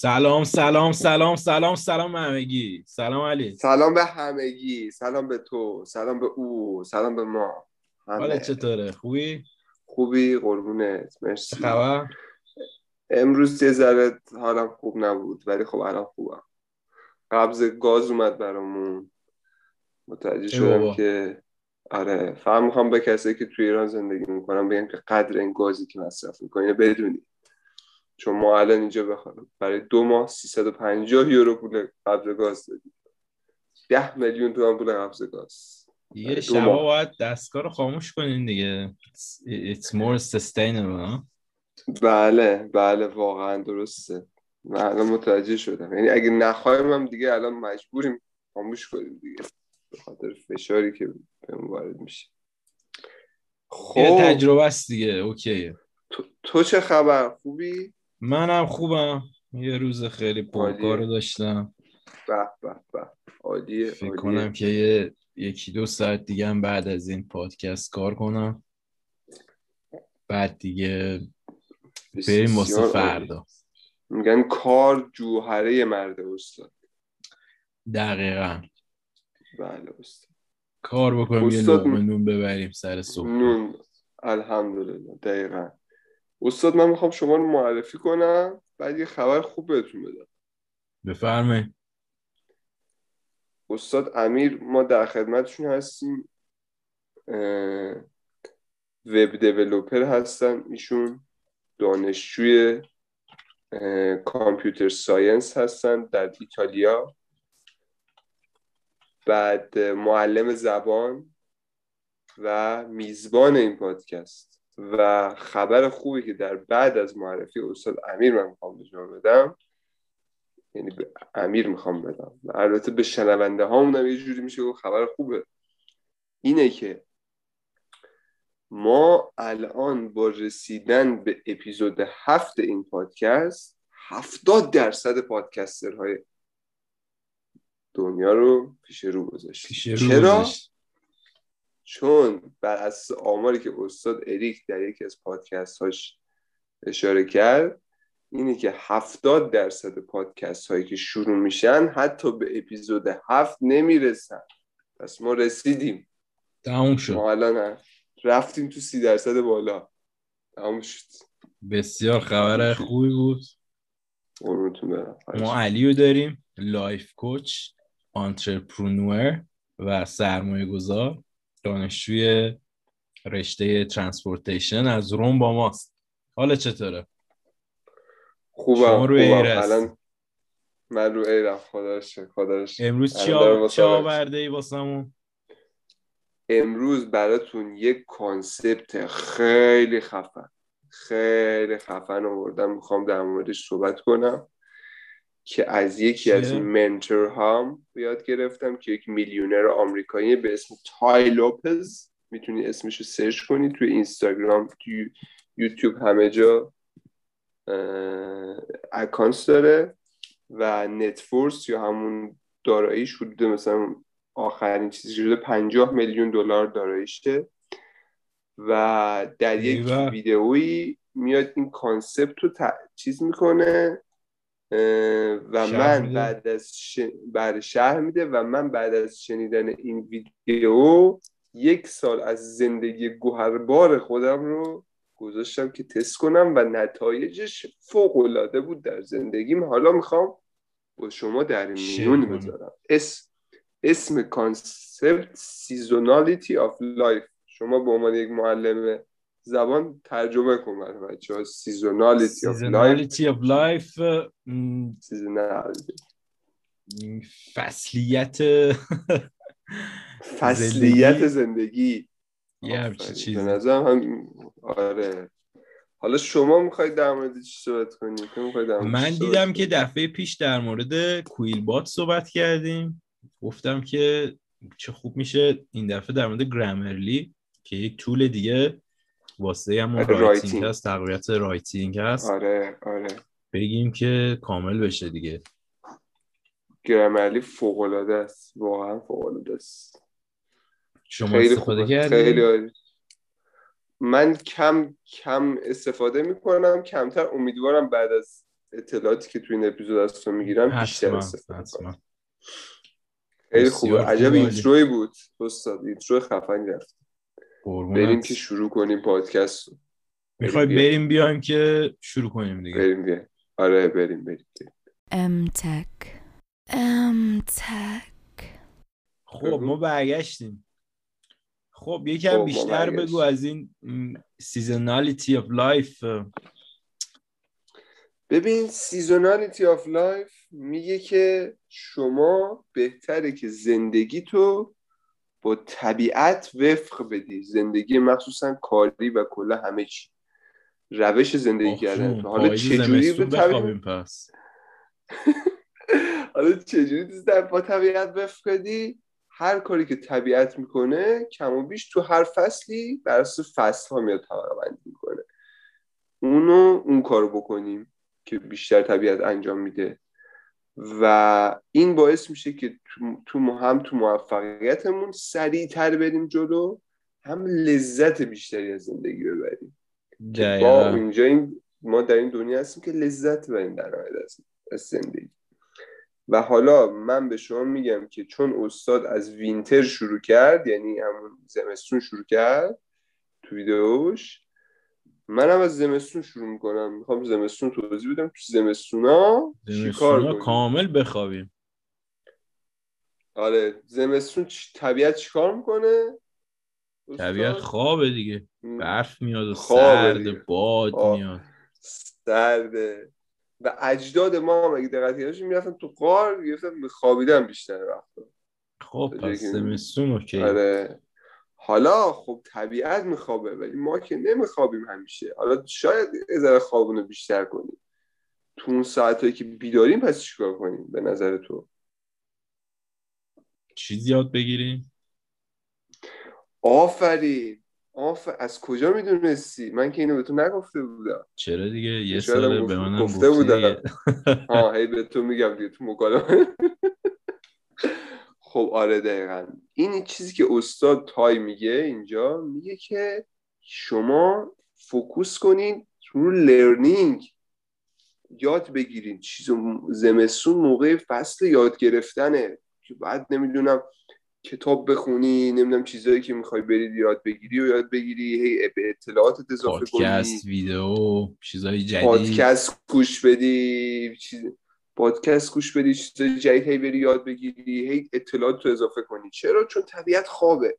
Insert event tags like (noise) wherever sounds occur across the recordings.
سلام سلام سلام سلام سلام همگی. سلام علی. سلام به همگی. سلام به تو. سلام به او. سلام به ما. حالت چطوره؟ خوبی؟ خوبی. قربونت. مرسی. خبر؟ امروز یه ذره حالم خوب نبود ولی خب الان خوبم. قبض گاز اومد برامون. متوجه شدم که آره فهم می‌خوام به کسی که توی ایران زندگی می‌کنم بگم که قدر این گازی که مصرف می‌کنی. بدونی. چون ما الان اینجا بخوام. برای دو ماه 350 یورو پول قبض گاز دادیم. 10 میلیون تومان پول قبض گاز. یه شبا باید دستگاه رو خاموش کنین دیگه. It's more sustainable بله بله واقعا درسته. من الان متوجه شدم. یعنی اگه نخواهیم هم دیگه الان مجبوریم خاموش کنیم دیگه. به خاطر فشاری که بهم وارد میشه. خب. تجربه است دیگه. اوکی تو, تو چه خبر؟ خوبی؟ منم خوبم. یه روز خیلی پرکار داشتم. به به به. عالیه فکر کنم که یه یکی دو ساعت دیگه هم بعد از این پادکست کار کنم. بعد دیگه بریم واسه فردا. میگن کار جوهره مرد استاد. دقیقا. بله استاد. کار بکنیم یه نون ببریم سر صبح. نون. الحمدلله. دقیقا. استاد من می‌خوام شما رو معرفی کنم بعد یه خبر خوب بهتون بدم. بفرمایید. استاد امیر ما در خدمتشون هستیم. وب دیولوپر هستن ایشون. دانشجوی کامپیوتر ساینس هستن در ایتالیا. بعد معلم زبان و میزبان این پادکست. و خبر خوبی که در بعد از معرفی استاد امیر من می‌خوام به بدم یعنی به امیر می‌خوام بدم. و البته به شنونده هامونم یه جوری میشه و خبر خوبه. اینه که ما الان با رسیدن به اپیزود هفت این پادکست هفتاد درصد پادکسترهای دنیا رو پیش رو گذاشتیم. چرا؟ چون بر اساس آماری که استاد اریک در یکی از پادکست هاش اشاره کرد اینه که هفتاد درصد پادکست هایی که شروع میشن حتی به اپیزود هفت نمی‌رسن. پس ما رسیدیم. تموم شد. ما الان رفتیم تو سی درصد بالا. تموم شد. بسیار خبر خوبی بود. ما علیو داریم life coach entrepreneur و سرمایه گذار دانشجوی رشته transportation از روم با ماست. حالا چطوره؟ خوبم رو خوبم. الان من رو air م. خدا خدا امروز. چی آورده ای واسمون؟ امروز براتون یک concept خیلی خفن خیلی خفن آوردم. می‌خوام در موردش صحبت کنم. که از یکی از mentor هام یاد گرفتم که یک میلیونر آمریکایی به اسم تای لوپز می‌تونی اسمشو سرچ کنی توی اینستاگرام توی یوتیوب همه جا account داره و net worth یا همون داراییش حدود مثلا آخرین چیزی شده 50 میلیون دلار داراییشه و در یک ویدئویی میاد این concept رو چیز می‌کنه و من بعد از ش... بعد شرح میده و من بعد از شنیدن این ویدیو یک سال از زندگی گوهربار خودم رو گذاشتم که تست کنم و نتایجش فوق العاده بود در زندگیم. حالا می‌خوام با شما در میون بذارم. اس... اسم concept seasonality of life شما به عنوان یک معلم زبان ترجمه کن برای بچه ها seasonality of life فصلیت (laughs) فصلیت زندگی. یه چیزی. به نظرم هم آره. حالا شما می‌خواید در مورد چی صحبت کنید من دیدم که دفعه پیش در مورد QuillBot صحبت کردیم. گفتم که چه خوب میشه این دفعه در مورد Grammarly که یک tool دیگه واسه همون writing هست تقویت writing هست. آره آره. بگیم که کامل بشه دیگه. Grammarly فوق العاده است. واقعا فوق العاده است. شما خیلی استفاده کردی؟ خیلی من کم کم استفاده می‌کنم کمتر امیدوارم بعد از اطلاعاتی که تو این اپیزود از تو می‌گیرم بیشتر استفاده کنم خیلی خوبه. عجب. اینتروی بود استاد. اینترو خفنی رفت. بریم. که شروع کنیم پادکست. می‌خوای بریم بریم بیایم که شروع کنیم دیگه بریم بیا آره بریم بریم, بریم. M-Tech. M-Tech. خب بگو. ما برگشتیم خب خب، یکم ما بیشتر. بگو از این seasonality of life ببین seasonality of life میگه که شما بهتره که زندگی تو با طبیعت وفق بدی. زندگی مخصوصا کاری و کلا همه چی. روش زندگی کردن. (laughs) حالا چجوری به طبیعت پس؟ حالا چجوری داری با طبیعت وفق بدی؟ هر کاری که طبیعت می‌کنه کم و بیش تو هر فصلی بر اساس فصل ها میاد بندی می‌کنه. اونو اون کارو بکنیم که بیشتر طبیعت انجام میده. و این باعث میشه که تو, تو هم تو موفقیتمون سریعتر بریم جلو هم لذت بیشتری از زندگی ببریم. با اینجا این ما در این دنیا هستیم که لذت بریم در نهایت از, از زندگی. و حالا من به شما میگم که چون استاد از وینتر شروع کرد یعنی همون زمستون شروع کرد تو ویدیوش منم از زمستون شروع می‌کنم. می‌خوام زمستون توضیح بدم تو زمستونا چیکار کامل بخوابیم. آره زمستون چ- طبیعت چیکار می‌کنه؟ طبیعت خوابه دیگه. برف میاد و دیگه. سرد باد آه. میاد. سرده و اجداد ما هم اگه دقت کردید می‌رفتن تو غار گرفتن خوابیدن بیشتر وقتا. خب پس زمستون اوکی. آره. حالا خب طبیعت میخوابه ولی ما که نمیخوابیم همیشه. حالا شاید ذره خوابونو بیشتر کنیم. تو اون ساعتهایی که بیداریم پس چیکار کنیم به نظر تو؟ چیز یاد بگیریم؟ آفرین. آف از کجا می‌دونستی؟ من که اینو به تو نگفته بودم. چرا دیگه؟ یه سال به منم گفته بودم. (laughs) ها هی به تو میگم دیگه تو مکالمه. خب آره دقیقا. این چیزی که استاد تای میگه اینجا میگه که شما focus کنین رو learning. یاد بگیرین چیز زمستون موقع فصل یاد گرفتنه. که بعد نمی‌دونم کتاب بخونی نمی‌دونم چیزایی که می‌خوای برید یاد بگیری و یاد بگیری هی به اطلاعاتت اضافه کنی. پادکست ویدیو چیزای جدید. پادکست گوش بدی چیز پادکست گوش بدی چیزای جدید هی بری یاد بگیری هی اطلاعات رو اضافه کنی. چرا؟ چون طبیعت خوابه.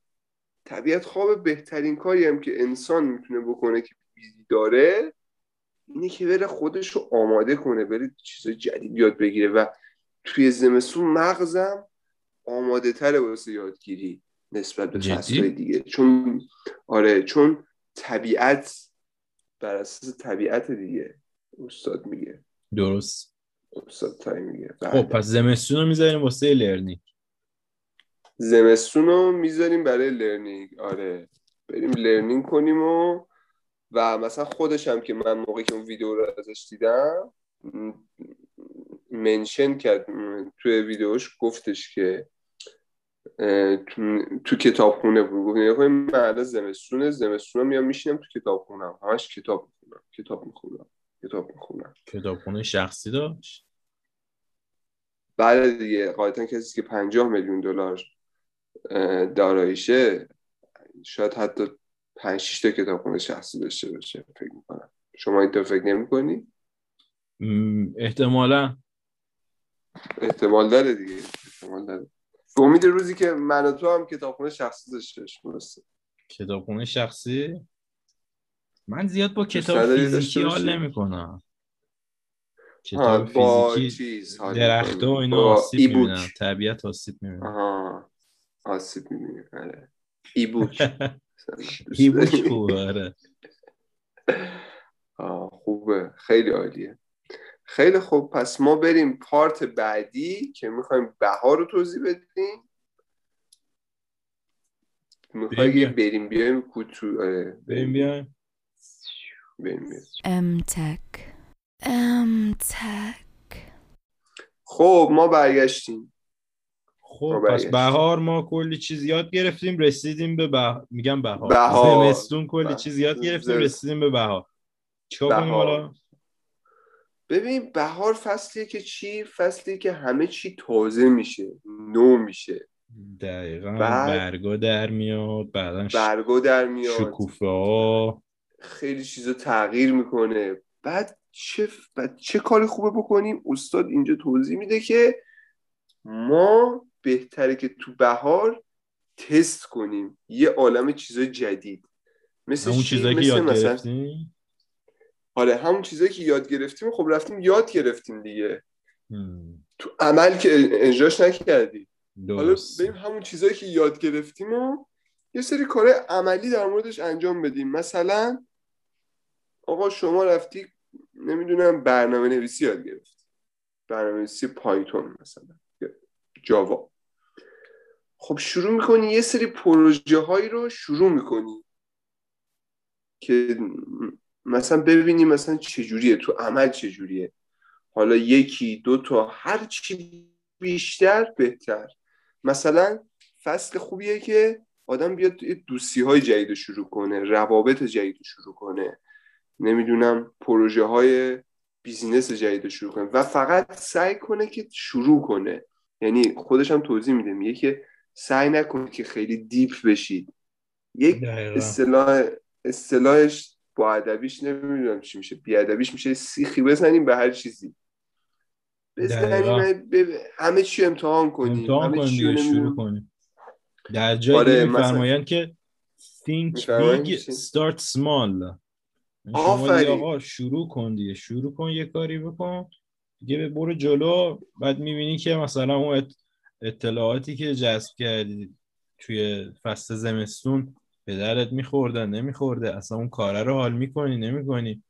طبیعت خوابه. بهترین کاری هم که انسان می‌تونه بکنه که بیزی داره اینه که بره خودش رو آماده کنه بره چیزای جدید یاد بگیره و توی زمستون مغزم آماده تره واسه یادگیری نسبت به؟ فصلهای دیگه. چون آره چون طبیعت بر اساس طبیعت دیگه استاد میگه. درست. استاد خب بله. پس زمستون رو می‌ذاریم واسه learning. زمستون رو می‌ذاریم برای learning. آره. بریم learning کنیم و و مثلا خودش هم که من موقعی که اون ویدیو رو ازش دیدم منشن کرد. توی ویدیوش گفتش که تو, تو کتابخونه بود. گفت نگاه من زمستونه زمستون میام میشینم تو کتابخونم همش کتاب می‌خونم کتاب می‌خونم. کتاب می‌خونم. کتابخونه شخصی داشت؟ بله دیگه قاعدتا کسی که 50 میلیون دلار داراییشه شاید حتی 5 6 تا کتابخونه شخصی داشته باشه فکر می‌کنم. شما اینطور فکر نمی‌کنی؟ احتمالا. احتمال داره دیگه احتمال داره. امید روزی که من و تو هم کتابخونه شخصی داشته باشیم کتابخونه شخصی؟ من زیاد با کتاب فیزیکی حال باشی؟ نمی کنم ها، کتاب فیزیکی چیز درخت و. اینا آسیب ایبوک. می‌بینم. طبیعت آسیب می‌بینم. آسیب می‌بینی. آره. ایبوک. (laughs) دوست ایبوک داری؟ خوبه آره. (laughs) خوبه. خیلی عالیه. خیلی خوب. پس ما بریم پارت بعدی که می‌خوایم بهار رو توضیح بدیم. می‌خوای بریم بیایم کوتو آره، بریم بیایم. M-Tech. M-Tech. خب ما برگشتیم خب پس. بهار ما کلی چیز یاد گرفتیم رسیدیم به بهار میگم بهار بهار. زمستون کلی بهار. چیز یاد گرفتیم زمست- رسیدیم به بهار چیکار کنیم. حالا ببین بهار فصلیه که چی فصلیه که همه چی تازه میشه نو میشه دقیقا بعد- برگا در میاد بعدا ش- برگا در میاد شکوفه ها خیلی چیزا تغییر می‌کنه. بعد چه بعد چه کاری خوبه بکنیم؟ استاد اینجا توضیح میده که ما بهتره که تو بهار تست کنیم. یه عالم چیزای جدید. مثل همون چی؟ چیزایی که یاد مثلا گرفتیم؟ آره همون چیزایی که یاد گرفتیم. خب رفتیم یاد گرفتیم دیگه. هم، تو عمل که اجراش نکردی. حالا بریم همون چیزایی که یاد گرفتیم و یه سری کار عملی در موردش انجام بدیم. مثلا آقا شما رفتی نمی‌دونم برنامه نویسی یاد گرفتی. برنامه نویسی پایتون مثلا جاوا. خب شروع می‌کنی یه سری پروژه هایی رو شروع می‌کنی که مثلا ببینی مثلا چجوریه تو عمل چجوریه. حالا یکی دو تا هر چی بیشتر بهتر. مثلا فصل خوبیه که آدم بیاد دوستی های جدید رو شروع کنه روابط جدید رو شروع کنه. نمی‌دونم پروژه های business جدید رو شروع کنه. و فقط سعی کنه که شروع کنه. یعنی خودش هم توضیح میده میگه که سعی نکنید که خیلی deep بشید. یک اصطلاح اصطلاحش با ادبیش نمی‌دونم چی میشه. بی ادبیش میشه سیخی بزنیم به هر چیزی. بزنیم به همه چی امتحان کنیم. امتحان همه کنیم دیگه شروع کنیم. در جای آره، میفرمایند که think big start small. آفرین. آقا شروع کن دیگه. شروع کن یه کاری بکن. دیگه به برو جلو. بعد می‌بینی که مثلا اون ات- اطلاعاتی که جذب کردی توی فصل زمستون به درت میخوردن نمیخورده؟ اصلا اون کاره رو حال می‌کنی؟ نمی‌کنی؟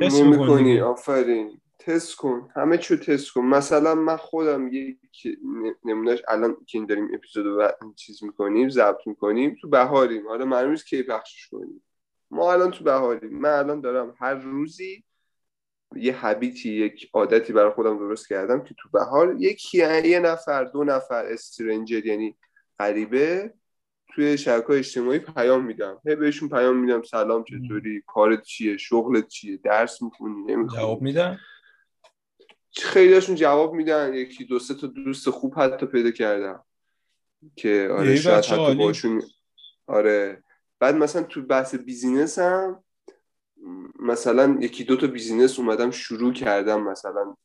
تست دیگه. آفرین. تست کن. همه چی رو تست کن. مثلا من خودم یک نمونهش الان که این داریم اپیزود رو چیز می‌کنیم ضبط می‌کنیم تو بهاریم. حالا معلوم نیست کی پخشش کنیم. ما الان تو بهاریم. من الان دارم هر روزی یه حبیتی یک عادتی برای خودم درست کردم که تو بهار یکی یه نفر دو نفر استرنجر یعنی غریبه توی شبکه اجتماعی پیام میدم. هی بهشون پیام میدم سلام چطوری؟ کارت چیه؟ شغلت چیه؟ درس می‌خونی؟ جواب میدن؟ خیلیشون جواب میدن. یکی دو سه تا دوست خوب حتی پیدا کردم که آره یه شاید حتی عالی. باشون آره. بعد مثلا تو بحث business هم مثلا یکی دو تا business اومدم شروع کردم مثلا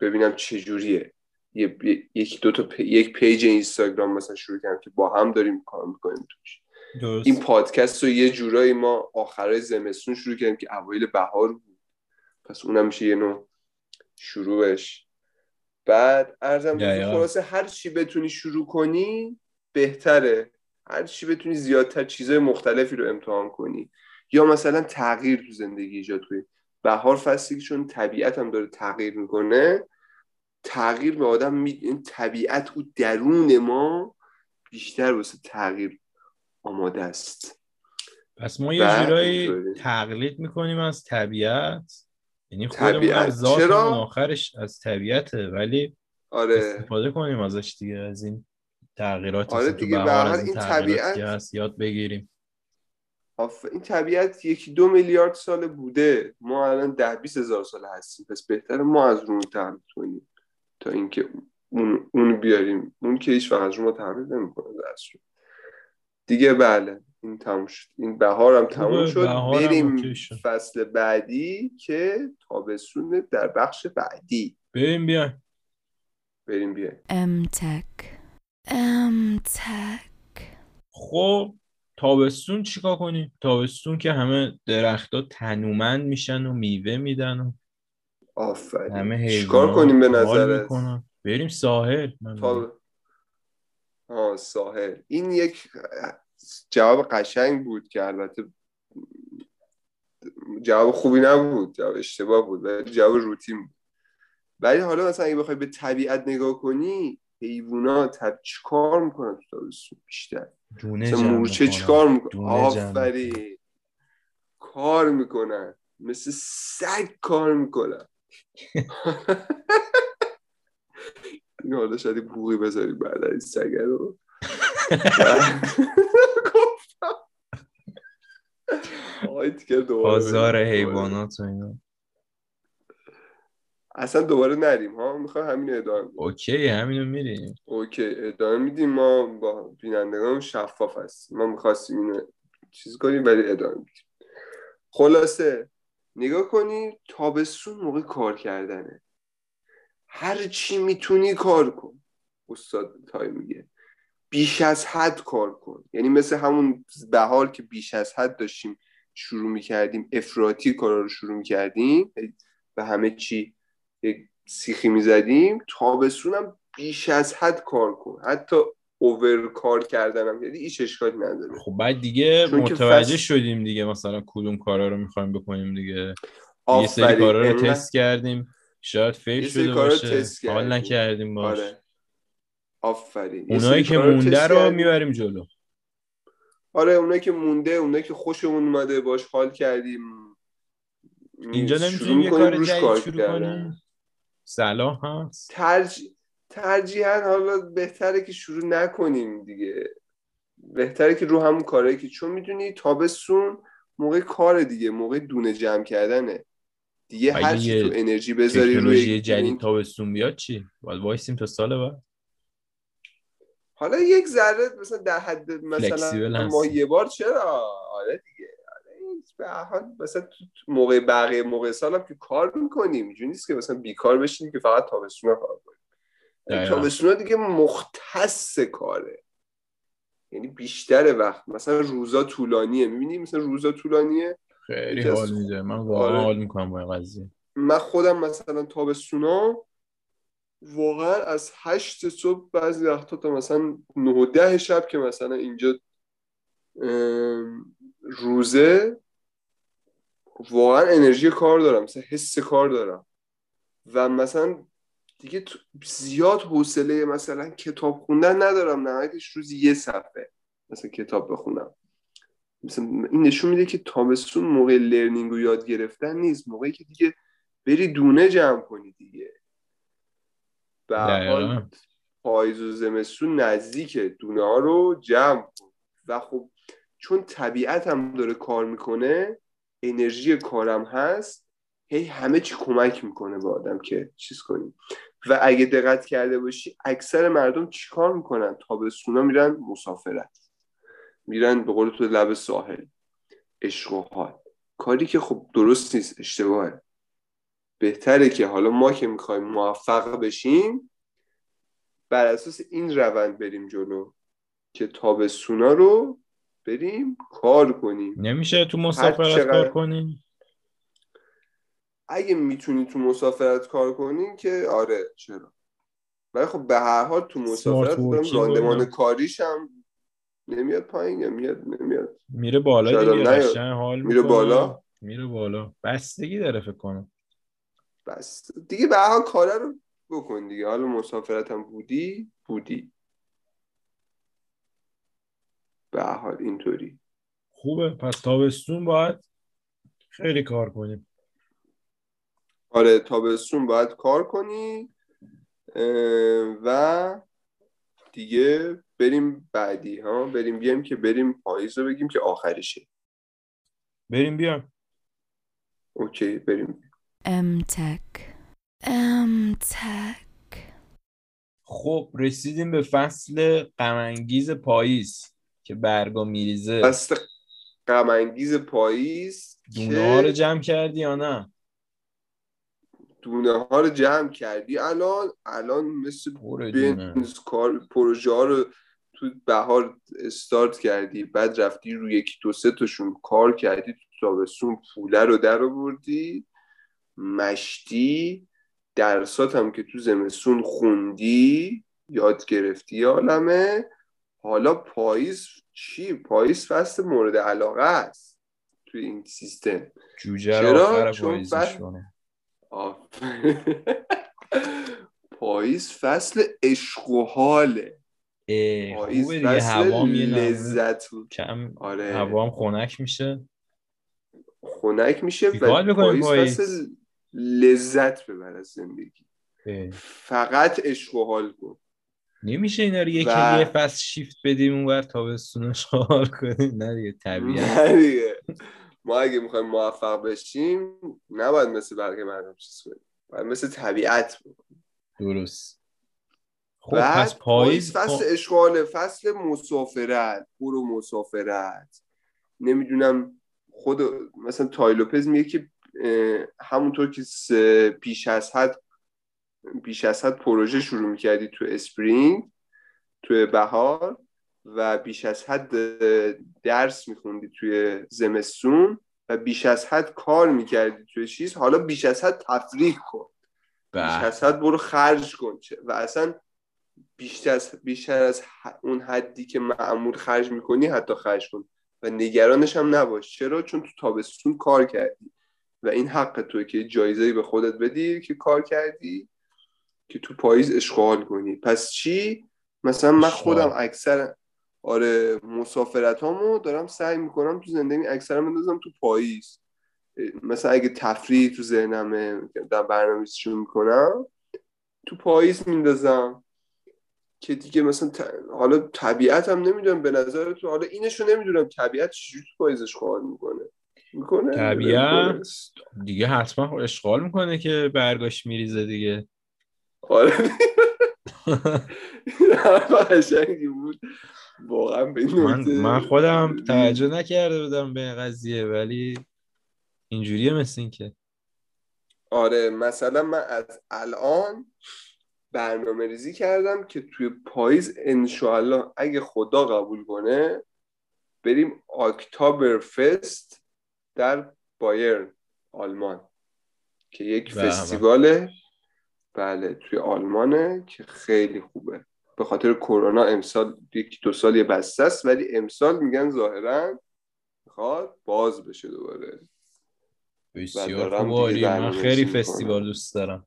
ببینم چجوریه یه یکی دو تا پی... یک page اینستاگرام مثلا شروع کردم که با هم داریم کار می‌کنیم توش درست. این پادکست رو یه جورایی ما آخرای زمستون شروع کردیم که اوایل بهار بود. پس اونم میشه یه نوع شروعش. بعد ارزم. خلاصه هر چی بتونی شروع کنی بهتره. هر چی بتونی زیادتر چیزای مختلفی رو امتحان کنی. یا مثلا تغییر تو زندگی ایجاد کنی. بهار فصلی که چون طبیعت هم داره تغییر می‌کنه تغییر به آدم می... این طبیعت او درون ما بیشتر واسه تغییر آماده است. پس ما یه جورایی. تقلید می‌کنیم از طبیعت. یعنی خودمون چرا؟ آخرش از طبیعته ولی آره. استفاده کنیم ازش دیگه از این تغییراتی آره دیگه، به بهار هر این طبیعت- هست یاد بگیریم. آف... این طبیعت یکی دو میلیارد سال بوده. ما الان ده بیس هزار سال هستیم. پس بهتره ما از روی تقلید کنیم تا اینکه اون اون بیاریم. اون که هیچ وقت از رو ما تقلید نمی‌کنه درس دیگه بله این تموم شد. این بهار هم تموم شد. بریم. فصل بعدی که تابستون در بخش بعدی. بریم بیایم. بریم بیایم. M-Tech. M-Tech. خب تابستون چیکار کنیم تابستون که همه درختها تنومند میشن و میوه میدن و همه آفرین حیوانات چیکار کنیم به می‌کنن. بریم ساحل من. تا آه ساحل این یک جواب قشنگ بود که البته جواب خوبی نبود جواب اشتباه بود ولی جواب روتین بود ولی حالا مثلا اگه بخوای به طبیعت نگاه کنی حیوانات طب... چیکار می‌کنن تو تابستون؟ بیشتر. دونه مورچه. چیکار می‌کنن؟ جمع آفرین. کار می‌کنن. مثل سگ کار می‌کنن. این حالا شاید بوغی بذاری بعد از این سگه رو. (laughs) دوباره بازار. حیوانات و اینا. اصلا دوباره نریم ها؟ می‌خوام همین ادامه بدیم. اوکی همینو میریم. اوکی ادامه میدیم. ما با بینندگان شفاف هست ما می‌خواستیم اینو چیز کنیم ولی ادامه میدیم. خلاصه نگاه کنی تابستون موقع کار کردنه. هر چی می‌تونی کار کن. استاد تای میگه. بیش از حد کار کن. یعنی مثل همون بهار که بیش از حد داشتیم شروع می‌کردیم افراطی کارا رو شروع می‌کردیم و همه چی یک سیخی می‌زدیم تابستون هم بیش از حد کار کن. حتی اوور کار کردنم. یعنی هیچ اشکالی نداره. خب بعد دیگه متوجه فصل- شدیم دیگه مثلا کدوم کارا رو می‌خوایم بکنیم دیگه. یه سری. کارا رو انقدر- تست کردیم. شاید فیل شده رو باشه. حال کردیم. نکردیم باش. آره. آفرین. اونایی که مونده رو کردیم. می‌بریم جلو. آره اونایی که مونده اونایی که خوشمون اومده باش حال کردیم. اینجا نمی‌تونیم یه کار جدید شروع. کنیم. صلاح هست. ترجیح ترجیحاً حالا بهتره که شروع نکنیم دیگه. بهتره که رو همون کارهایی که چون می‌دونی تابستون موقع کار دیگه موقع دونه جمع کردنه. دیگه هر چی تو انرژی بذاری روی جدید تابستون بیاد چی؟ باید وایسیم تا سال بعد. حالا یک ذره مثلا در حد مثلا ما. یه بار چرا؟ آره دیگه. به حال مثلا تو موقع بقیه موقع سال هم که کار می‌کنیم اینجوری نیست که مثلا بیکار بشینیم که فقط تابستون کار کنیم. دقیقا. تابستون دیگه مختص کاره. یعنی بیشتر وقت. مثلا روزا طولانیه. می‌بینی مثلا روزا طولانیه؟ خیلی حال میده. من واقعا آره. حال می‌کنم با قضیه. من خودم مثلا تابستونا واقعا از هشت صبح بعضی وقتا تا مثلا نه ده شب که مثلا اینجا روزه واقعا انرژی کار دارم مثلا حس کار دارم. و مثلا دیگه زیاد حوصله مثلا کتاب خوندن ندارم نهایتش روزی یه صفحه مثلا کتاب بخونم. مثلا این نشون میده که تابستون موقع لرنینگ و یاد گرفتن نیست موقعی که دیگه بری دونه جمع کنی دیگه. به حال پاییز و زمستون نزدیکه دونه ها رو جمع کن. و خب چون طبیعت هم داره کار می‌کنه انرژی کارم هست هی همه چی کمک می‌کنه به آدم که چیز کنیم و اگه دقت کرده باشی اکثر مردم چیکار می‌کنن؟ تابستونا میرن مسافرت. میرن به قول تو لب ساحل. عشق و حال کاری که خب درست نیست اشتباهه. بهتره که حالا ما که می‌خوایم موفق بشیم بر اساس این روند بریم جلو که تابستونا رو بریم کار کنیم. نمیشه تو مسافرت چقدر- کار کنیم اگه می‌تونی تو مسافرت کار کنین که آره چرا؟ ولی خب به هر حال تو مسافرت راندمان. کاریش هم نمیاد پایین یا میاد نمیاد. میره بالا دیگه حال میره. بالا؟ میره بالا. بستگی داره فکر کنم. بس. دیگه به هر حال کاره رو بکن دیگه. حالا مسافرت هم بودی بودی. به حال اینطوری. خوبه. پس تابستون باید خیلی کار کنیم آره تابستون باید کار کنی و دیگه بریم بعدی ها؟ بریم بیایم که بریم پاییز رو بگیم که آخریشه بریم بیام. اوکی بریم. MTech. MTech. خب رسیدیم به فصل غمانگیز پاییز. که برگا میریزه. فصل غمانگیز پاییز دونه ها رو جمع کردی یا نه؟ دونه ها رو جمع کردی. الان الان مثل بنز کار پروژه ها رو تو بهار استارت کردی. بعد رفتی روی یکی دو سه تاشون کار کردی. تو تابستون پوله رو در آوردی. مشتی. درسات هم که تو زمستون خوندی. یاد گرفتی عالمه. حالا پاییز چی؟ پاییز فصل مورد علاقه است تو این سیستم جوجه چرا؟ چون فصل-. پاییز فصل عشق و حاله پاییز فصل لذت کم آره. هوام خنک میشه خنک میشه و پاییز پاییز؟ فصل لذت ببر از زندگی اه. فقط عشق و حال کن نمیشه اینا رو یکی و- یه فصل شیفت بدیم اون بر تابستونش حال کنیم. نه دیگه طبیعت. نه دیگه. ما اگه می‌خوایم موفق بشیم نباید مثل بقیه مردم چیز کنیم. باید مثل طبیعت بکنی درست. خب پس پاییز فصل خب، اشغال فصل مسافرت برو مسافرت. نمی‌دونم خود مثلا Tai Lopez میگه که همونطور که پیش از حد بیش از حد پروژه شروع می‌کردی تو spring تو بهار و بیش از حد درس میخوندی توی زمستون و بیش از حد کار می‌کردی توی چیز. حالا بیش از حد تفریح کن. بیش به. از حد برو خرج کن. چه- و اصلا بیشتر از بیشتر از اون حدی که معمول خرج می‌کنی حتی خرج کن. و نگرانش هم نباش. چرا؟ چون تو تابستون کار کردی. و این حق توی که جایزه به خودت بدی که کار کردی. که تو پاییز اشغال کنی. پس چی؟ مثلا من اشغال. خودم اکثر آره مسافرت هامو دارم سعی می‌کنم تو زندگی اکثرا بندازم تو پاییز. مثلا اگه تفریح تو ذهنمه در برنامه‌ریزیشو می‌کنم تو پاییز میندازم. که دیگه مثلا ت- حالا طبیعت هم نمی‌دونم به نظر تو حالا اینشو نمی‌دونم طبیعت چجوری تو پاییزش کار می‌کنه. می‌کنه؟ طبیعت؟ دیگه حتما اشغال می‌کنه که برگاش میریزه دیگه. آره (laughs) قشنگی بود واقعا به من من خودم. توجه نکرده بودم به این قضیه ولی اینجوریه مثل این که آره مثلا من از الان برنامه ریزی کردم که توی پاییز انشاءالله اگه خدا قبول کنه بریم اکتبر فست در بایرن آلمان که یک. فستیواله بله توی آلمانه که خیلی خوبه. به خاطر کرونا امسال یک دو سال یه بسته است ولی امسال میگن ظاهرا می‌خواد باز بشه دوباره. بسیار خوب. من خیلی. فستیوال دوست دارم.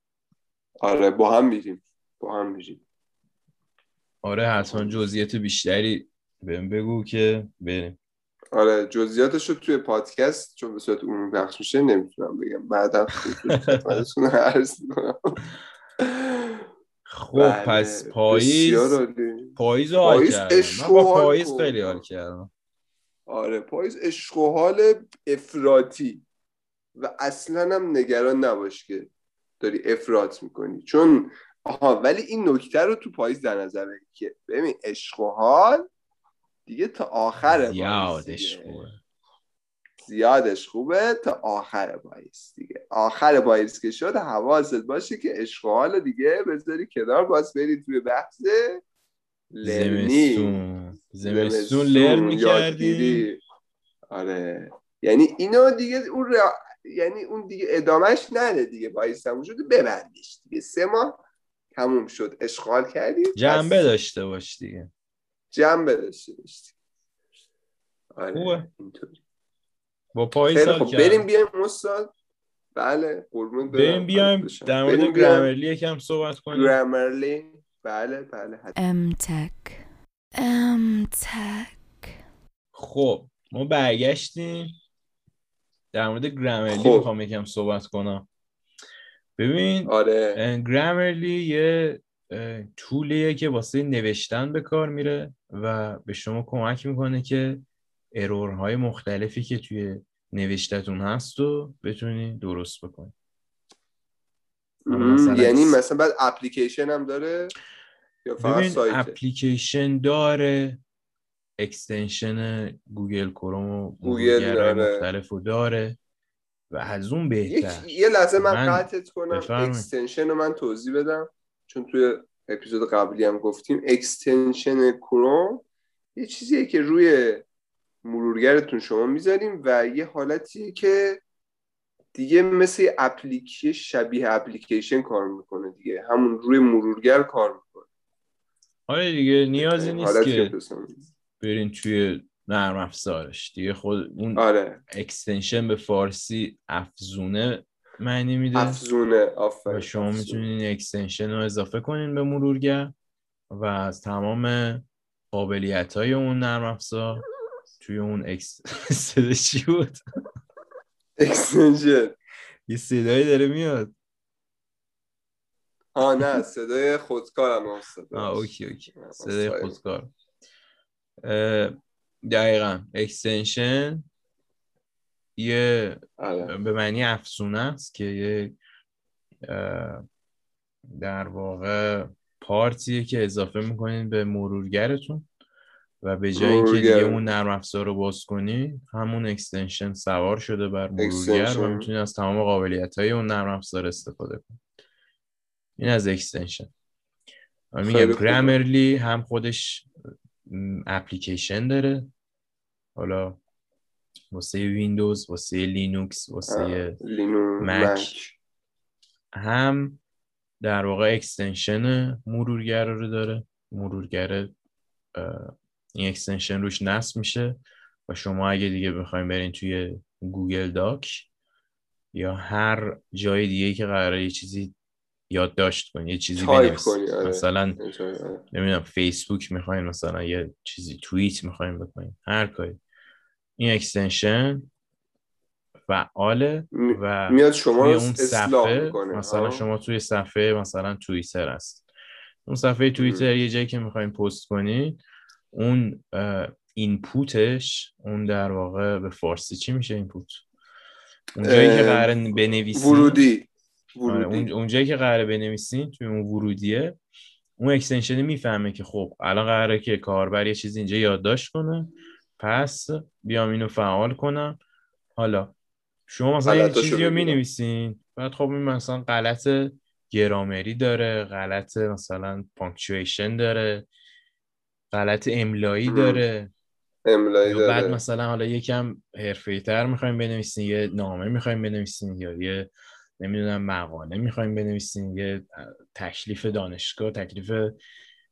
آره با هم میریم. با هم میریم. آره حتما جزئیات بیشتری بهم بگو که بریم. آره جزئیاتش رو توی پادکست چون به صورت عمومی پخش میشه نمی‌تونم بگم. بعدا (laughs) عرض می‌کنم. خب بله، پس پاییز. پاییز پاییز عشق با پاییز. خیلی حال کردم آره پاییز عشق و حال افراطی و اصلا هم نگران نباش که داری افراط می‌کنی چون آها ولی این نکته رو تو پاییز در نظر بگیر که ببین عشق و حال دیگه تا آخر پاییز زیادش دیگه. خوبه زیادش خوبه تا آخر پاییز دیگه. آخر پاییز که شد حواست باشه که حال دیگه بذاری کنار باز بری توی بحث لرنینگ. زمستون. زمستون لرن یادگیری. آره. یعنی اینو دیگه اون را... یعنی اون دیگه ادامهش نده دیگه. پاییز تموم شده ببندش دیگه. سه ماه تموم شد. اشغال کردی؟ جنبه پس داشته باش دیگه. جنبه داشته باشی. آره. اینطوری. با خیلی حال خب. بریم بیایم استاد بله قربونت برم بریم بیایم در. مورد. گرامرلی یکم صحبت کنیم گرامرلی بله بله حتما. MTech. MTech. خب ما برگشتیم در مورد گرامرلی خب. می‌خوام یکم صحبت کنم ببین آره گرامرلی یه طولیه که واسه نوشتن به کار میره و به شما کمک می‌کنه که ارورهای مختلفی که توی نوشتتون هست و بتونی درست بکنی. مثلا یعنی مثلا بعد اپلیکیشن هم داره یا فقط سایته اپلیکیشن داره extension گوگل کروم و گوگل داره. مختلف رو داره و از اون بهتر. یه لحظه من, من- قطعت کنم. extension رو من توضیح بدم. چون توی اپیزود قبلی هم گفتیم extension کروم یه چیزیه که روی مرورگرتون شما می‌ذاریم و یه حالتیه که دیگه مثل یه اپلیکیشن شبیه اپلیکیشن کار می‌کنه دیگه. همون روی مرورگر کار می‌کنه. آره دیگه نیازی نیست که. برین توی نرم افزارش. دیگه خود اون آره. extension به فارسی افزونه معنی میده. افزونه. آفرین و شما. می‌تونین این extension رو اضافه کنین به مرورگر و از تمام قابلیت های اون نرم افزار. توی اون اکس صدا چی بود؟ extension یه صدایی داره میاد. آه نه صدای خودکارم استاد آه okay okay. صدای. خودکار. دقیقا. extension یه آره. به معنی افزونه است که یه در واقع part یه که اضافه می‌کنین به مرورگرتون. و به جای اینکه دیگه اون نرم افزار رو باز کنی همون extension سوار شده بر مرورگر و می‌تونی از تمام قابلیت های اون نرم افزار استفاده کنی. این از extension. میگم گرامرلی هم خودش اپلیکیشن داره. حالا واسه ویندوز واسه لینوکس واسه مک هم در واقع extension مرورگر رو داره. مرورگر این extension روش نصب میشه و شما اگه دیگه بخوایم برین توی گوگل داک یا هر جای دیگه که قراره یه چیزی یادداشت کنی یه چیزی بنویسید آره. مثلا آره. نمی‌دونم فیسبوک می‌خواین مثلا یه چیزی توییت می‌خواین بکنین هر کاری. این extension فعاله و میاد شما اون صفحه مثلا شما توی صفحه مثلا توییتر هست. اون صفحه توییتر یه جایی که می‌خواین پست کنید اون input ش اون در واقع به فارسی چی میشه input اون جایی که قراره بنویسین. ورودی. آره اون جایی که قراره بنویسین توی اون ورودیه اون extension می‌فهمه که خب الان قراره که کاربر یه چیزی اینجا یادداشت کنه پس بیام اینو فعال کنم. حالا شما مثلا یه چیزی رو می نویسین بعد خب این مثلا غلط گرامری داره غلط مثلا پانکچویشن داره. غلط املایی داره. املایی داره بعد مثلا حالا یکم حرفه‌ای تر می‌خوایم بنویسین یه نامه می‌خوایم بنویسین یا یه نمی‌دونم مقاله می‌خوایم بنویسین یه تکلیف دانشگاه تکلیف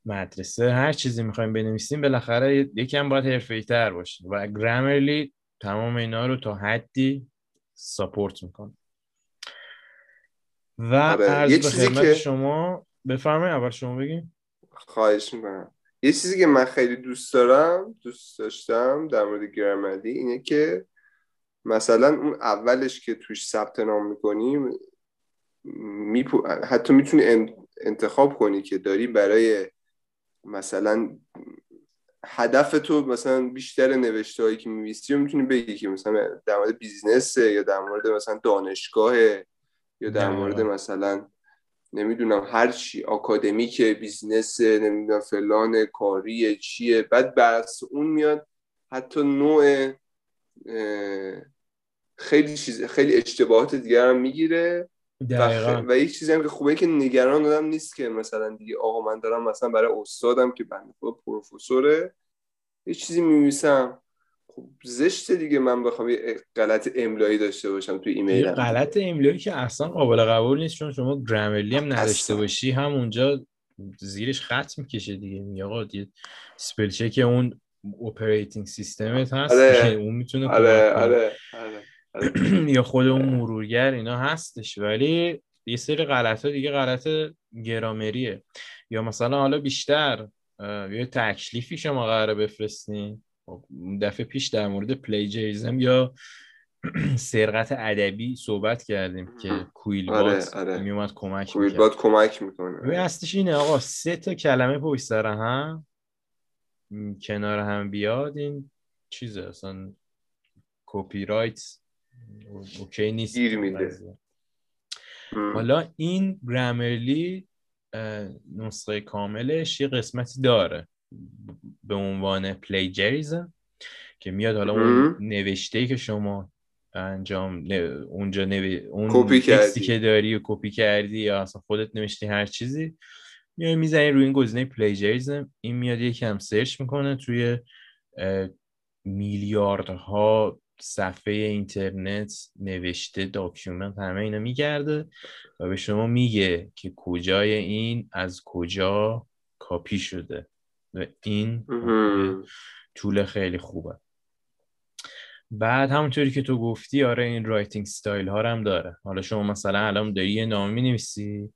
مدرسه هر چیزی می‌خوایم بنویسیم بالاخره یکم باید حرفه‌ای تر باشه و گرامرلی تمام اینا رو تا حدی support می‌کنه. و آره. عرض به خدمت که... شما بفرمایید اول شما بگیم خواهش می‌کنم. یه چیزی که من خیلی دوست دارم دوست داشتم در مورد گرامرلی اینه که مثلا اون اولش که توش ثبت نام می‌کنیم میپو... حتی می‌تونی انتخاب کنی که داری برای مثلا هدف تو مثلا بیشتر نوشته هایی که می‌نویسی رو می‌تونی بگی که مثلا در مورد business یا در مورد مثلا دانشگاه یا در مورد مثلا نمی‌دونم هر چی academic business نمی‌دونم فلان کاری چیه. بعد بس اون میاد حتی نوع خیلی چیز خیلی اشتباهات دیگر هم می‌گیره. و, و یک چیزی هم که خوبه که نگران آدم نیست که مثلا دیگه آقا من دارم مثلا برای استادم که بنده خود پروفسوره یه چیزی می‌نویسم خب زشته دیگه من بخوام یه غلط املایی داشته باشم توی ایمیل غلط املایی که اصلا قابل قبول نیست چون شما Grammarly هم نداشته باشی هم اونجا زیرش خط می‌کشه دیگه میگه آقا spell check اون operating system ت هست آره. اون می‌تونه آره. آره. آره. (clears throat) یا خود اون مرورگر اینا هستش ولی یه سری غلط ها دیگه غلط گرامریه یا مثلا حالا بیشتر یه تکلیفی شما قراره بفرستین خب، دفعه پیش در مورد plagiarism یا (clears throat) سرقت ادبی صحبت کردیم که کویل آره، آره. میومد کمک QuillBot کمک می‌کنه. هستش اینه آقا سه تا کلمه پشت سر هم کنار هم بیاد این چیزه اصلا کپی رایت اوکی نیست حالا این Grammarly نسخه کاملش یه قسمتی داره. به عنوان plagiarism که میاد حالا اون نوشته که شما انجام اونجا نوی... اون کپی کردی. که داری و کپی کردی یا اصلا خودت نوشتی هر چیزی میای می‌زنی روی این گزینه plagiarism این میاد یکم سرچ می‌کنه توی میلیاردها صفحه اینترنت نوشته document همه اینا میگرده و به شما میگه که کجای این از کجا کپی شده. و این tool خیلی خوبه. بعد همونطوری که تو گفتی آره این writing style ها هم داره. حالا شما مثلا الان داری یه نامه می نویسی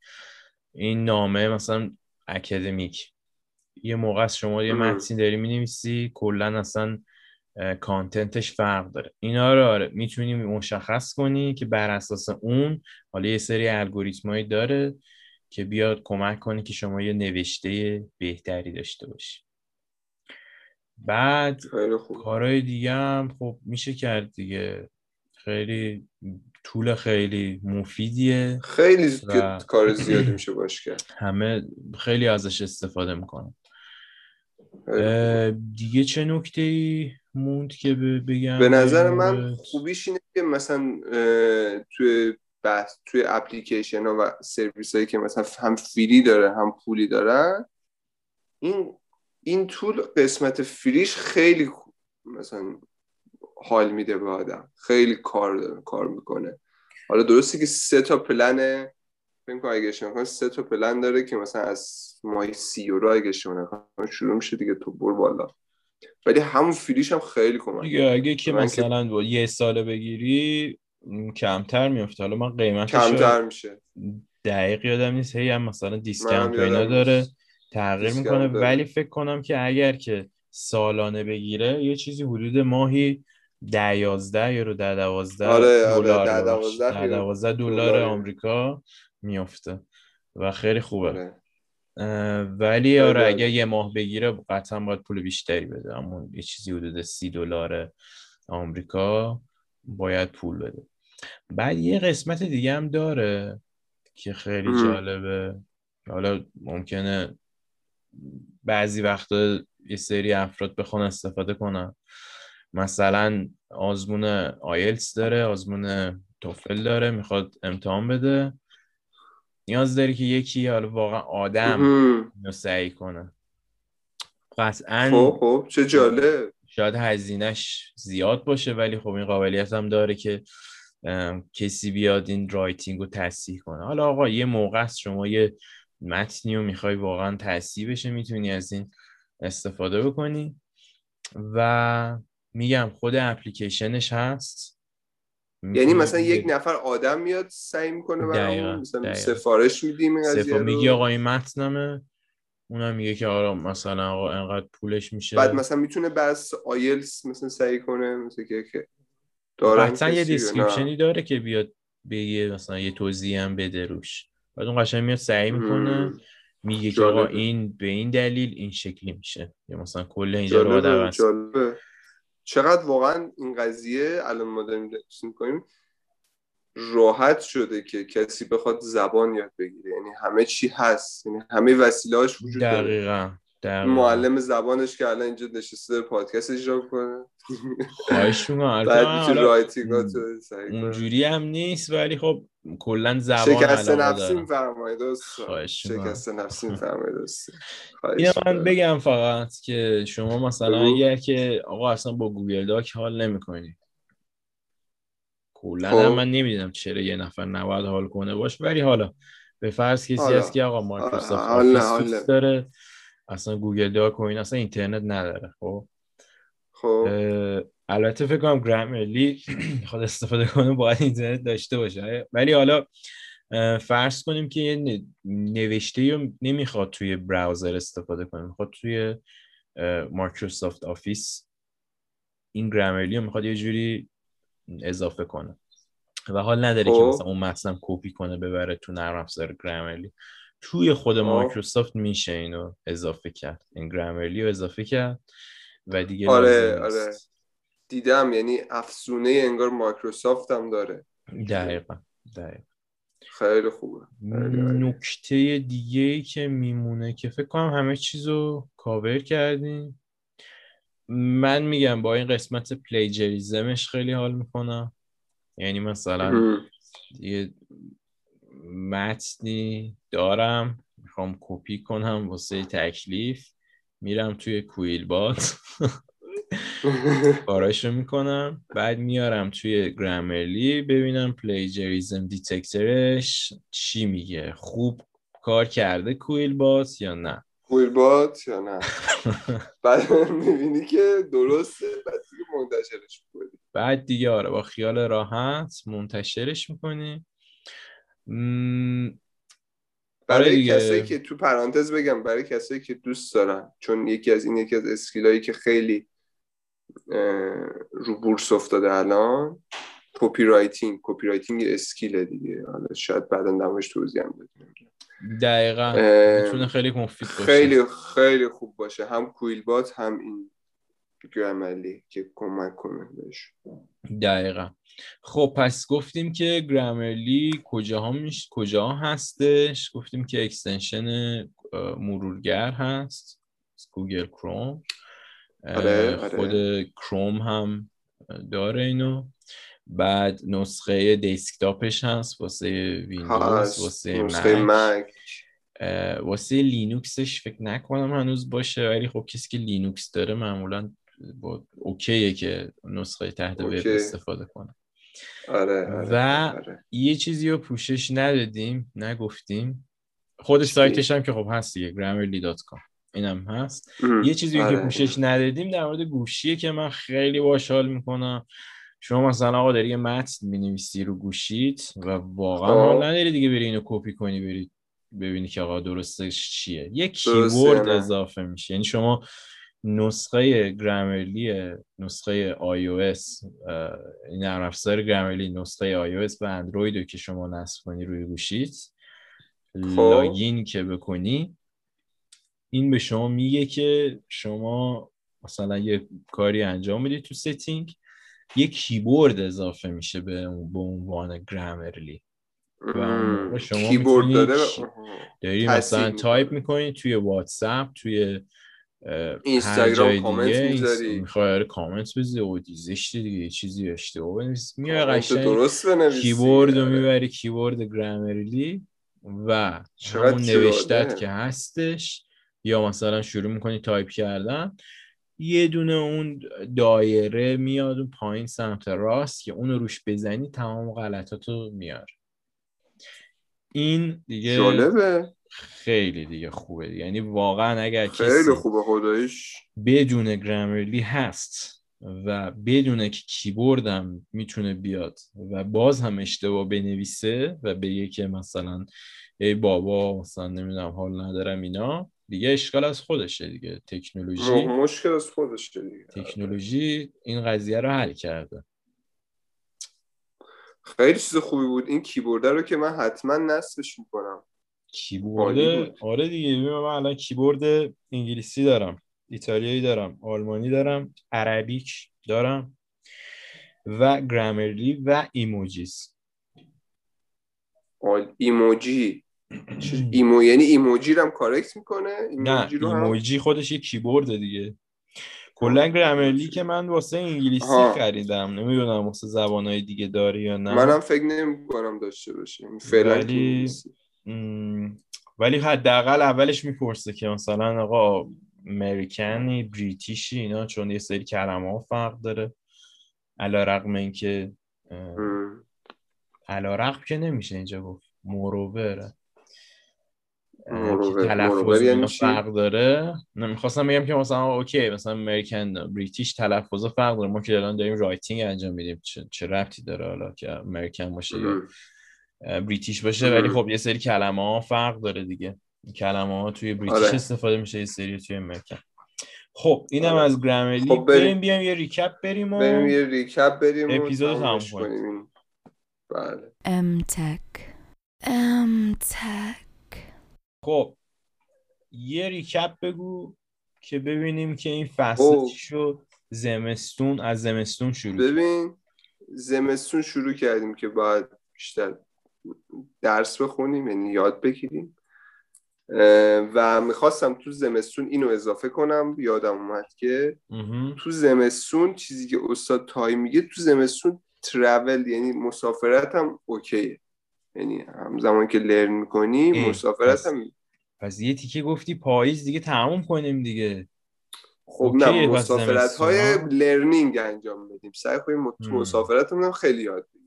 این نامه مثلا آکادمیک. یه موقع از شما یه متنی داری می نویسی کلا اصلا content ش فرق داره. اینا رو آره می‌تونی مشخص کنی که بر اساس اون حالا یه سری الگوریتمایی داره که بیاد کمک کنه که شما یه نوشته بهتری داشته باشی. بعد کارهای دیگه هم خب میشه کرد دیگه. خیلی طول خیلی مفیدیه خیلی و- کار (clears throat) زیادی میشه باش کرد. همه خیلی ازش استفاده خیلی دیگه چه نکته ای موند که بگم به نظر من؟ خوبیش اینه که مثلا توی بحث توی اپلیکیشن ها و سرویس هایی که مثلا هم فری داره هم پولی دارن این این طول قسمت فریش خیلی مثلا حال میده به آدم. خیلی کار داره کار می‌کنه. حالا درسته که سه تا پلن فکر کنم اگه نکنم سه تا پلن داره که مثلا از ماهی سی یورو اگه نکنم شروع میشه دیگه تو بر بالا. ولی همون فریش هم خیلی کمک دیگه اگه که من که- مثلا با یه ساله بگیری کمتر میفته حالا من قیمتش کمتر میشه دقیق یادم نیست هی هم مثلا منم اینا داره. تغییر می‌کنه داره. ولی فکر کنم که اگر که سالانه بگیره یه چیزی حدود ماهی ده یازده یورو ده دوازده آره، آره، دلار دلار دلاره. آمریکا میفته و خیلی خوبه آره. ولی آره. اگه یه ماه بگیره قطعا باید پول بیشتری بده اما یه چیزی حدود سی دلار آمریکا باید پول بده بعد یه قسمت دیگه هم داره که خیلی. جالبه. حالا ممکنه بعضی وقتا یه سری افراد بخوان استفاده کنن. مثلا آزمون آیلتس داره آزمون توفل داره می‌خواد امتحان بده. نیاز داری که یکی حالا واقعا آدم. اینو سعی کنه. قطعا خب خب چه جالب. شاید هزینهش زیاد باشه ولی خب این قابلیت هم داره که کسی بیاد این writing رو تصحیح کنه. حالا آقا یه موقع است شما یه متنی رو می‌خوای واقعا تصحیح بشه می‌تونی از این استفاده بکنی. و میگم خود اپلیکیشنش هست. یعنی مثلا یک نفر آدم میاد سعی می‌کنه دقیقاً، برامون مثلا دقیقاً. سفارش میدیم این قضیه صفا میگی رو آقا این متنمه. اونم میگه که آقا مثلا آقا انقدر پولش میشه. بعد مثلا می‌تونه بس آیلس مثلا سعی کنه مثلا که قطعا یه؟ description ی داره که بیاد بگه مثلا یه توضیح هم بده روش. بعد اون قشنگ میاد سعی می‌کنه مم. میگه که آقا. این به این دلیل این شکلی میشه. یا مثلا کل اینجا رو عوض چقدر واقعا این قضیه الان ما داریم می‌کنیم راحت شده که کسی بخواد زبان یاد بگیره. یعنی همه چی هست. یعنی همه وسیلهاش وجود داره. دقیقا معلم زبانش که الان اینجا نشسته پادکست اجرا کنه خواهش اونجوری هم نیست ولی خب کلا زبان شکست نفسی میفرمایید دوست خواهش می‌کنم. شکست نفسی میفرمایید اینو خواهش من. بگم فقط که شما مثلا. اگر که آقا اصلا با گوگل داک حال نمی‌کنی کلا خب. من نمی‌دونم چرا یه نفر نباید حال کنه باش ولی حالا به فرض کسی. هست که آقا Microsoft Office. داره اصلا Google Doc و این اصلا اینترنت نداره خب؟ خب. البته فکر کنم Grammarly (clears throat) خود استفاده کنه باید اینترنت داشته باشه. ولی حالا فرض کنیم که یه نوشته رو نمی‌خواد توی browser استفاده کنه می‌خواد توی Microsoft Office. این Grammarly رو می‌خواد یه جوری اضافه کنه. و حال نداره که خب. مثلا اون متن کپی کنه ببره تو نرم افزار Grammarly توی خود خب. مایکروسافت میشه اینو اضافه کرد این Grammarly رو اضافه کرد و دیگه آره، آره. دیدم یعنی افزونه انگار مایکروسافت هم داره دقیقا دقیقا خیلی خوبه. نکته دیگه ای که میمونه که فکر کنم همه چیز رو کاور کردیم من میگم با این قسمت plagiarism ش خیلی حال می‌کنم یعنی مثلا. یه متنی دارم. می‌خوام کپی کنم واسه تکلیف. میرم توی QuillBot (laughs) کاراشو می‌کنم. بعد میارم توی Grammarly ببینم plagiarism detector ش چی میگه. خوب کار کرده QuillBot یا نه؟ QuillBot یا نه؟ (laughs) بعد می‌بینی که درسته بعد دیگه منتشرش می‌کنی. بعد دیگه آره با خیال راحت منتشرش می‌کنی. برای آره دیگه. کسایی که تو پرانتز بگم برای کسایی که دوست دارن چون یکی از این یکی از skill ایی که خیلی رو بورس افتاده الان copywriting copywriting یه skill ه دیگه. حالا شاید بعدا نمایش توضیح هم بدیم. دقیقا. می‌تونه خیلی مفید باشه. خیلی خیلی خوب باشه. هم QuillBot هم این. Grammarly که کمک کنه بهش. دقیقا. خب پس گفتیم که Grammarly کجاها میش کجا هستش؟ گفتیم که extension مرورگر هست. Google Chrome. آره، آره. خود کروم هم داره اینو. بعد نسخه دسکتاپش هست واسه ویندوز واسه نسخه Mac واسه لینوکسش فکر نکنم هنوز باشه ولی خب کسی که لینوکس داره معمولا با اوکیه که نسخه تحت وب. استفاده کنه آره آره و آره. یه چیزی رو پوشش ندادیم نگفتیم خود سایتش هم که خب هست دیگه grammarly.com اینم هست ام. یه چیزی که آره. پوشش ندادیم در مورد گوشیه که من خیلی باش حال می‌کنم شما مثلا آقا داری یه متن می‌نویسی رو گوشیت و واقعا خب. حال نداری دیگه بری اینو کپی کنی بری ببینی که آقا درستش چیه یه کیورد نه. اضافه میشه یعنی شما نسخه گرامرلی نسخه iOS اه، این نرم افزار گرامرلی نسخه iOS و اندروید رو که شما نصب کنی روی گوشیت لاگین که بکنی این به شما میگه که شما مثلا یه کاری انجام میدی تو setting یه کیبورد اضافه میشه به به عنوان Grammarly و شما کیبورد داره. داری مثلا. تایپ می‌کنی توی واتساپ توی اینستاگرام کامنت می‌ذاری. می‌خوای کامنت بزنی او زشته دیگه یه چیزی اشتباه بنویسی میای قشنگ درست بنویسی کیبورد رو آره. می‌بری کیبورد Grammarly و همون نوشتت. که هستش یا مثلا شروع می‌کنی تایپ کردن یه دونه اون دایره میاد اون پایین سمت راست که اون رو روش بزنی تمام غلطاتو میاره این دیگه جالبه خیلی دیگه خوبه دیگه. یعنی واقعا اگر خیلی کسی خوبه خداییش. بدون گرامرلی هست و بدون که کیبوردم می‌تونه بیاد و باز هم اشتباه بنویسه و بگه که مثلا ای بابا مثلا نمی‌دونم حال ندارم اینا دیگه اشکال از خودشه دیگه. تکنولوژی مشکل از خودشه دیگه. تکنولوژی این قضیه رو حل کرده. خیلی چیز خوبی بود. این کیبورد رو که من حتما نصبش می‌کنم. کیبورد. آره دیگه ببین من الان کیبورد انگلیسی دارم ایتالیایی دارم آلمانی دارم Arabic دارم و Grammarly و emojis. ایموجی. (clears throat) ایمو یعنی ایموجی رو هم correct می‌کنه؟ نه ایموجی رو هم؟ ایموجی خودش یه کیبورد دیگه. کلا Grammarly که من واسه انگلیسی آها. خریدم. نمی‌دونم واسه زبانهای دیگه داره یا نه. منم فکر نمی کنم داشته باشه فعلا ولی- ولی حداقل اولش می‌پرسه که مثلا آقا American ی British ی اینا چون یه سری کلمه ها فرق داره. علی‌رغم اینکه اه، م. علی‌رغم که نمیشه اینجا گفت. که moreover. تلفظ و یعنی؟ فرق داره. نمی‌خواستم بگم که مثلا okay مثلا American British تلفظ فرق داره. ما که الان داریم writing انجام میدیم. چه, چه ربطی داره حالا که American باشه یا British باشه ولی. خب یه سری کلمه ها فرق داره دیگه کلمه ها توی British آره. استفاده میشه یه سری توی American خب اینم آره. از گرامرلی خب بریم. بریم بیام یه ریکپ بریم و بریم یه ریکپ بریم تمومش تموم کنیم. بله MTech. MTech. خب یه ریکپ بگو که ببینیم که این فصل. چی شد زمستون از زمستون شروع. ببین زمستون شروع کردیم که باید بیشتر درس بخونیم یعنی یاد بگیریم و می‌خواستم تو زمستون اینو اضافه کنم یادم اومد که. تو زمستون چیزی که استاد تای میگه تو زمستون ترول یعنی مسافرت هم اوکیه یعنی همزمان که لرن می‌کنی مسافرت هم پس یه تیکه گفتی پاییز دیگه تموم کنیم دیگه خب نه مسافرت های؟ لرنینگ انجام بدیم سعی کنیم تو هم. مسافرتمون هم خیلی یاد بگیریم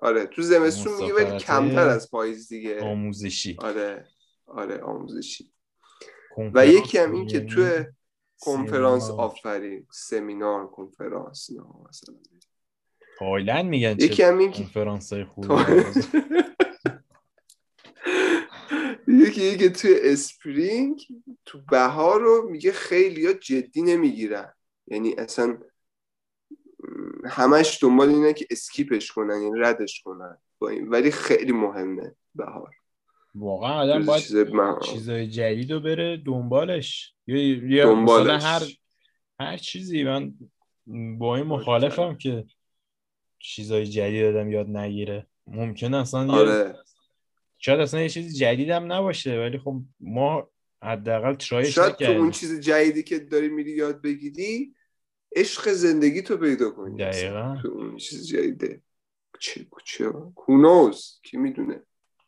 آره تو زمستون میگه ولی کمتر از پاییز دیگه. آموزشی. آره آره آموزشی. و یکی هم این که یعنی توی کنفرانس. آفرین سمینار کنفرانس نه مثلا. تایلند میگن یکی چه هم این کنفرانس های خوبی (laughs) یکی این که توی spring تو بهار رو میگه خیلی ها جدی نمی‌گیرن. یعنی اصلا همش دنبال اینه که skip ش کنن یعنی ردش کنن با این. ولی خیلی مهمه بهار. واقعا آدم باید چیزای جدید رو بره دنبالش. یا یا دنبالش. هر هر چیزی من با این مخالفم که چیزای جدید آدم یاد نگیره. ممکن اصلا یه آره. شاید اصلا یه چیز جدید هم نباشه ولی خب ما حداقل ترایش شاید تو اون چیز جدیدی که داری میری یاد بگیری عشق زندگی تو پیدا کنی دقیقا. تو اون چیز جدیده. چه چه؟ کونوز کی می‌دونه؟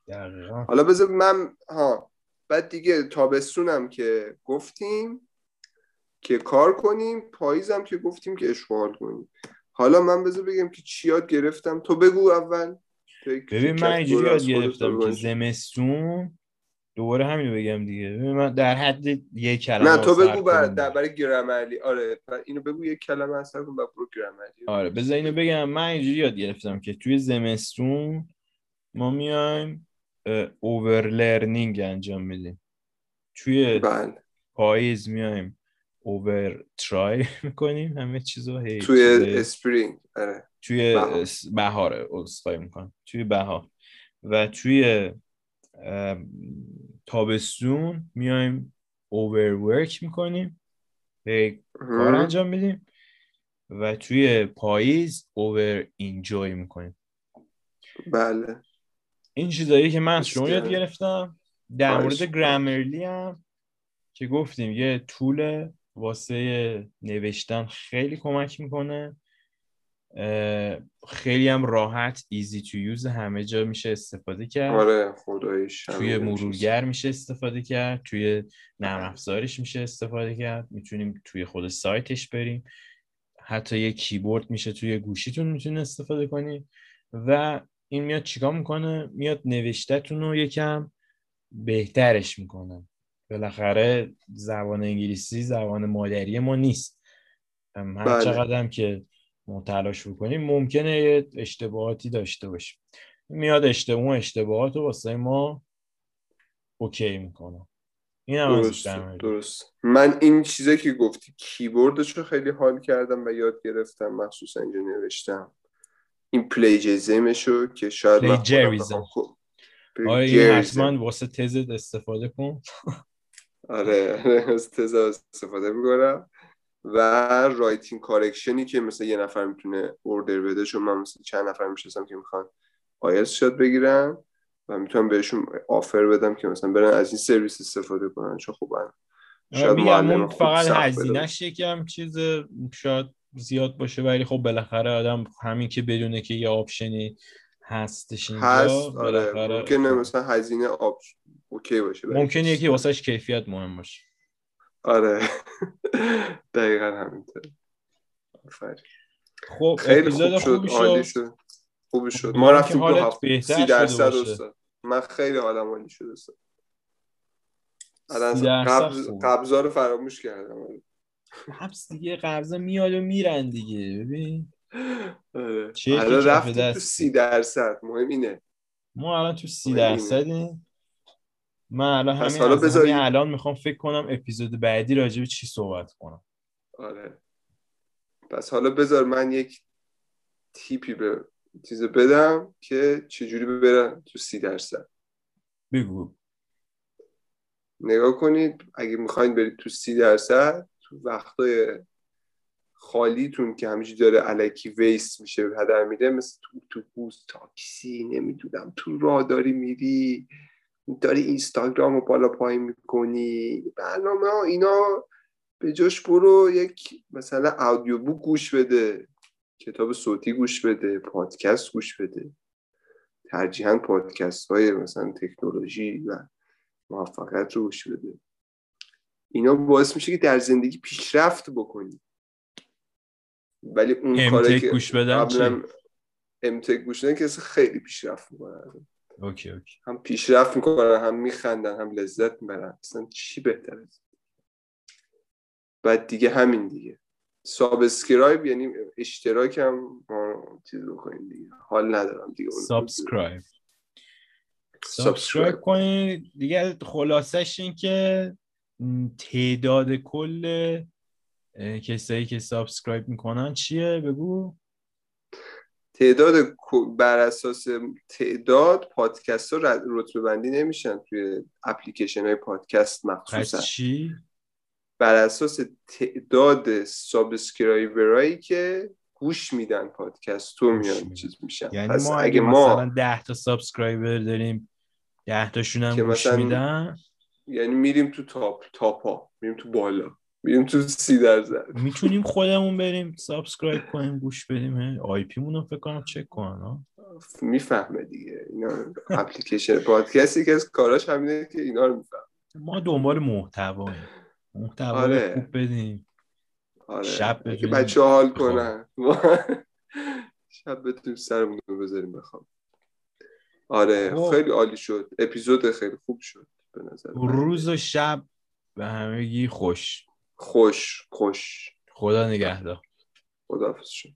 دقیقا. حالا بذار من ها. بعد دیگه تابستونم که گفتیم که کار کنیم پاییزم که گفتیم که اشغال کنیم. حالا من بذار بگم که چی یاد گرفتم. تو بگو اول. ببین من اینجوری یاد گرفتم که. زمستون دوباره همین بگم دیگه. من در حد یک کلمه نه تو بگو بر در. برای گرامرلی آره اینو بگو یک کلمه اصلا کن بعد برو گرامرلی آره بذار اینو بگم. من اینجوری یاد گرفتم که توی زمستون ما میایم اوورلرنینگ انجام میدیم. توی بله. پاییز میایم اوور ترای می‌کنیم. همه چیزا هی توی اسپرینگ آره. توی بهاره اسخای می‌کنم. توی بهار. و توی تابستون میایم اوورورک می‌کنیم. کار انجام میدیم و توی پاییز اوور اینجوی می‌کنیم. بله. این چیزایی که من شما یاد. گرفتم در مورد. گرامرلی هم که گفتیم یه طول واسه نوشتن خیلی کمک می‌کنه. خیلی هم راحت ایزی تو یوز همه جا میشه استفاده کرد. آره خداییش توی مرورگر میشه استفاده کرد توی نرم افزارش میشه استفاده کرد. می‌تونیم توی خود سایتش بریم. حتی یه کیبورد میشه توی گوشیتون می‌تونید استفاده کنید و این میاد چیکار می‌کنه؟ میاد نوشتهتون رو یکم بهترش می‌کنه. بالاخره زبان انگلیسی زبان مادری ما نیست. هر بله. چقدر هم که تلاش بکنیم ممکنه یه اشتباهاتی داشته باشیم میاد اشتباه اون اشتباهات رو واسه ما okay می‌کنه این هم از درست. درست من این چیزایی که گفتی کیبوردش رو خیلی حال کردم و یاد گرفتم مخصوصا اینجا نوشتم این plagiarism ش رو که شاید. بخوام خب- آره. حتما واسه تزت استفاده کن آره (laughs) آره، تزا استفاده می‌کنم و writing correction ی که مثلا یه نفر می‌تونه order بده چون من مثلا چند نفر می‌شناسم که می‌خوان آیلتس شاد بگیرن و می‌تونم بهشون offer بدم که مثلا برن از این سرویس استفاده کنن چون خب من شاید معلم خوب فقط. هزینهش یکم چیز شاید زیاد باشه ولی خب بالاخره آدم همین که بدونه که یه option ی هستش اینجا هست آره ممکنه مثلا هزینه آب okay باشه ممکنه. یکی واسهش کیفیت مهم باشه آره (laughs) دقیقا همینطور. خب خیلی خوب شد خوبی عالی شد. خوبی شد. ما رفتیم دو حالت هفته. سی درصد. استاد. من خیلی حالم عالی شد استاد. قبض. قبضا رو فراموش کردم. حبس دیگه قرضا میاد و میرن دیگه ببین. آره. الان کف رفتیم تو. سی درصد. مهم اینه. ما الان تو سی. درصدیم. من الان همین حالا همین الان می‌خوام فکر کنم اپیزود بعدی راجع به چی صحبت کنم. آره. پس حالا بذار من یک تیپی به چیز بدم که چجوری برن تو سی درصد. بگو. نگاه کنید اگه می‌خواین برید تو سی درصد تو وقتای خالیتون که همیشه داره علکی ویست میشه هدر میره مثل تو اتوبوس تاکسی نمی‌دونم تو راه داری میری داری اینستاگرام رو بالا پایین می‌کنی برنامه ها اینا به جاش برو یک مثلا audio book گوش بده کتاب صوتی گوش بده پادکست گوش بده. ترجیحاً پادکست های مثلا تکنولوژی و موفقیت رو گوش بده. اینا باعث میشه که در زندگی پیشرفت بکنی. ولی اون کاری که گوش بدن امتک گوش بدن که خیلی پیشرفت می‌کنن. okay okay. هم پیشرفت می‌کنن هم میخندن هم لذت می‌برن. اصلا چی بهتره بعد دیگه همین دیگه. subscribe یعنی اشتراک هم ما چیز بکنیم دیگه. حال ندارم دیگه subscribe subscribe کنید دیگه خلاصش این که تعداد کل کسایی که subscribe می‌کنن چیه؟ بگو. تعداد بر اساس تعداد پادکست ها رتبه بندی نمیشن توی اپلیکیشن های پادکست مخصوصا. چی؟ بر اساس تعداد subscriber ایی که گوش میدن پادکست تو میان چیز میشن. یعنی پس ما اگه ما مثلا 10 تا subscriber داریم 10 تاشون هم که گوش میدن؟ یعنی میریم تو top top ا. میریم تو بالا. میریم تو سی درصد. می‌تونیم (laughs) خودمون بریم subscribe کنیم گوش بدیم. IP مون رو فکر کنم چک کنن. می‌فهمه دیگه. اینا اپلیکیشن پادکست یکی از کاراش همینه که اینا رو می‌فهمه. ما دنبال محتواییم. محتوای آره. خوب بدیم. آره. شب که بچه حال بخوابیم. کنن. (laughs) شب بتونیم سرمون رو بذاریم بخوام آره خب. خیلی عالی شد. اپیزود خیلی خوب شد به نظر. روز و شب به همگی خوش. خوش خوش. خدا نگهدار. خداحافظ شد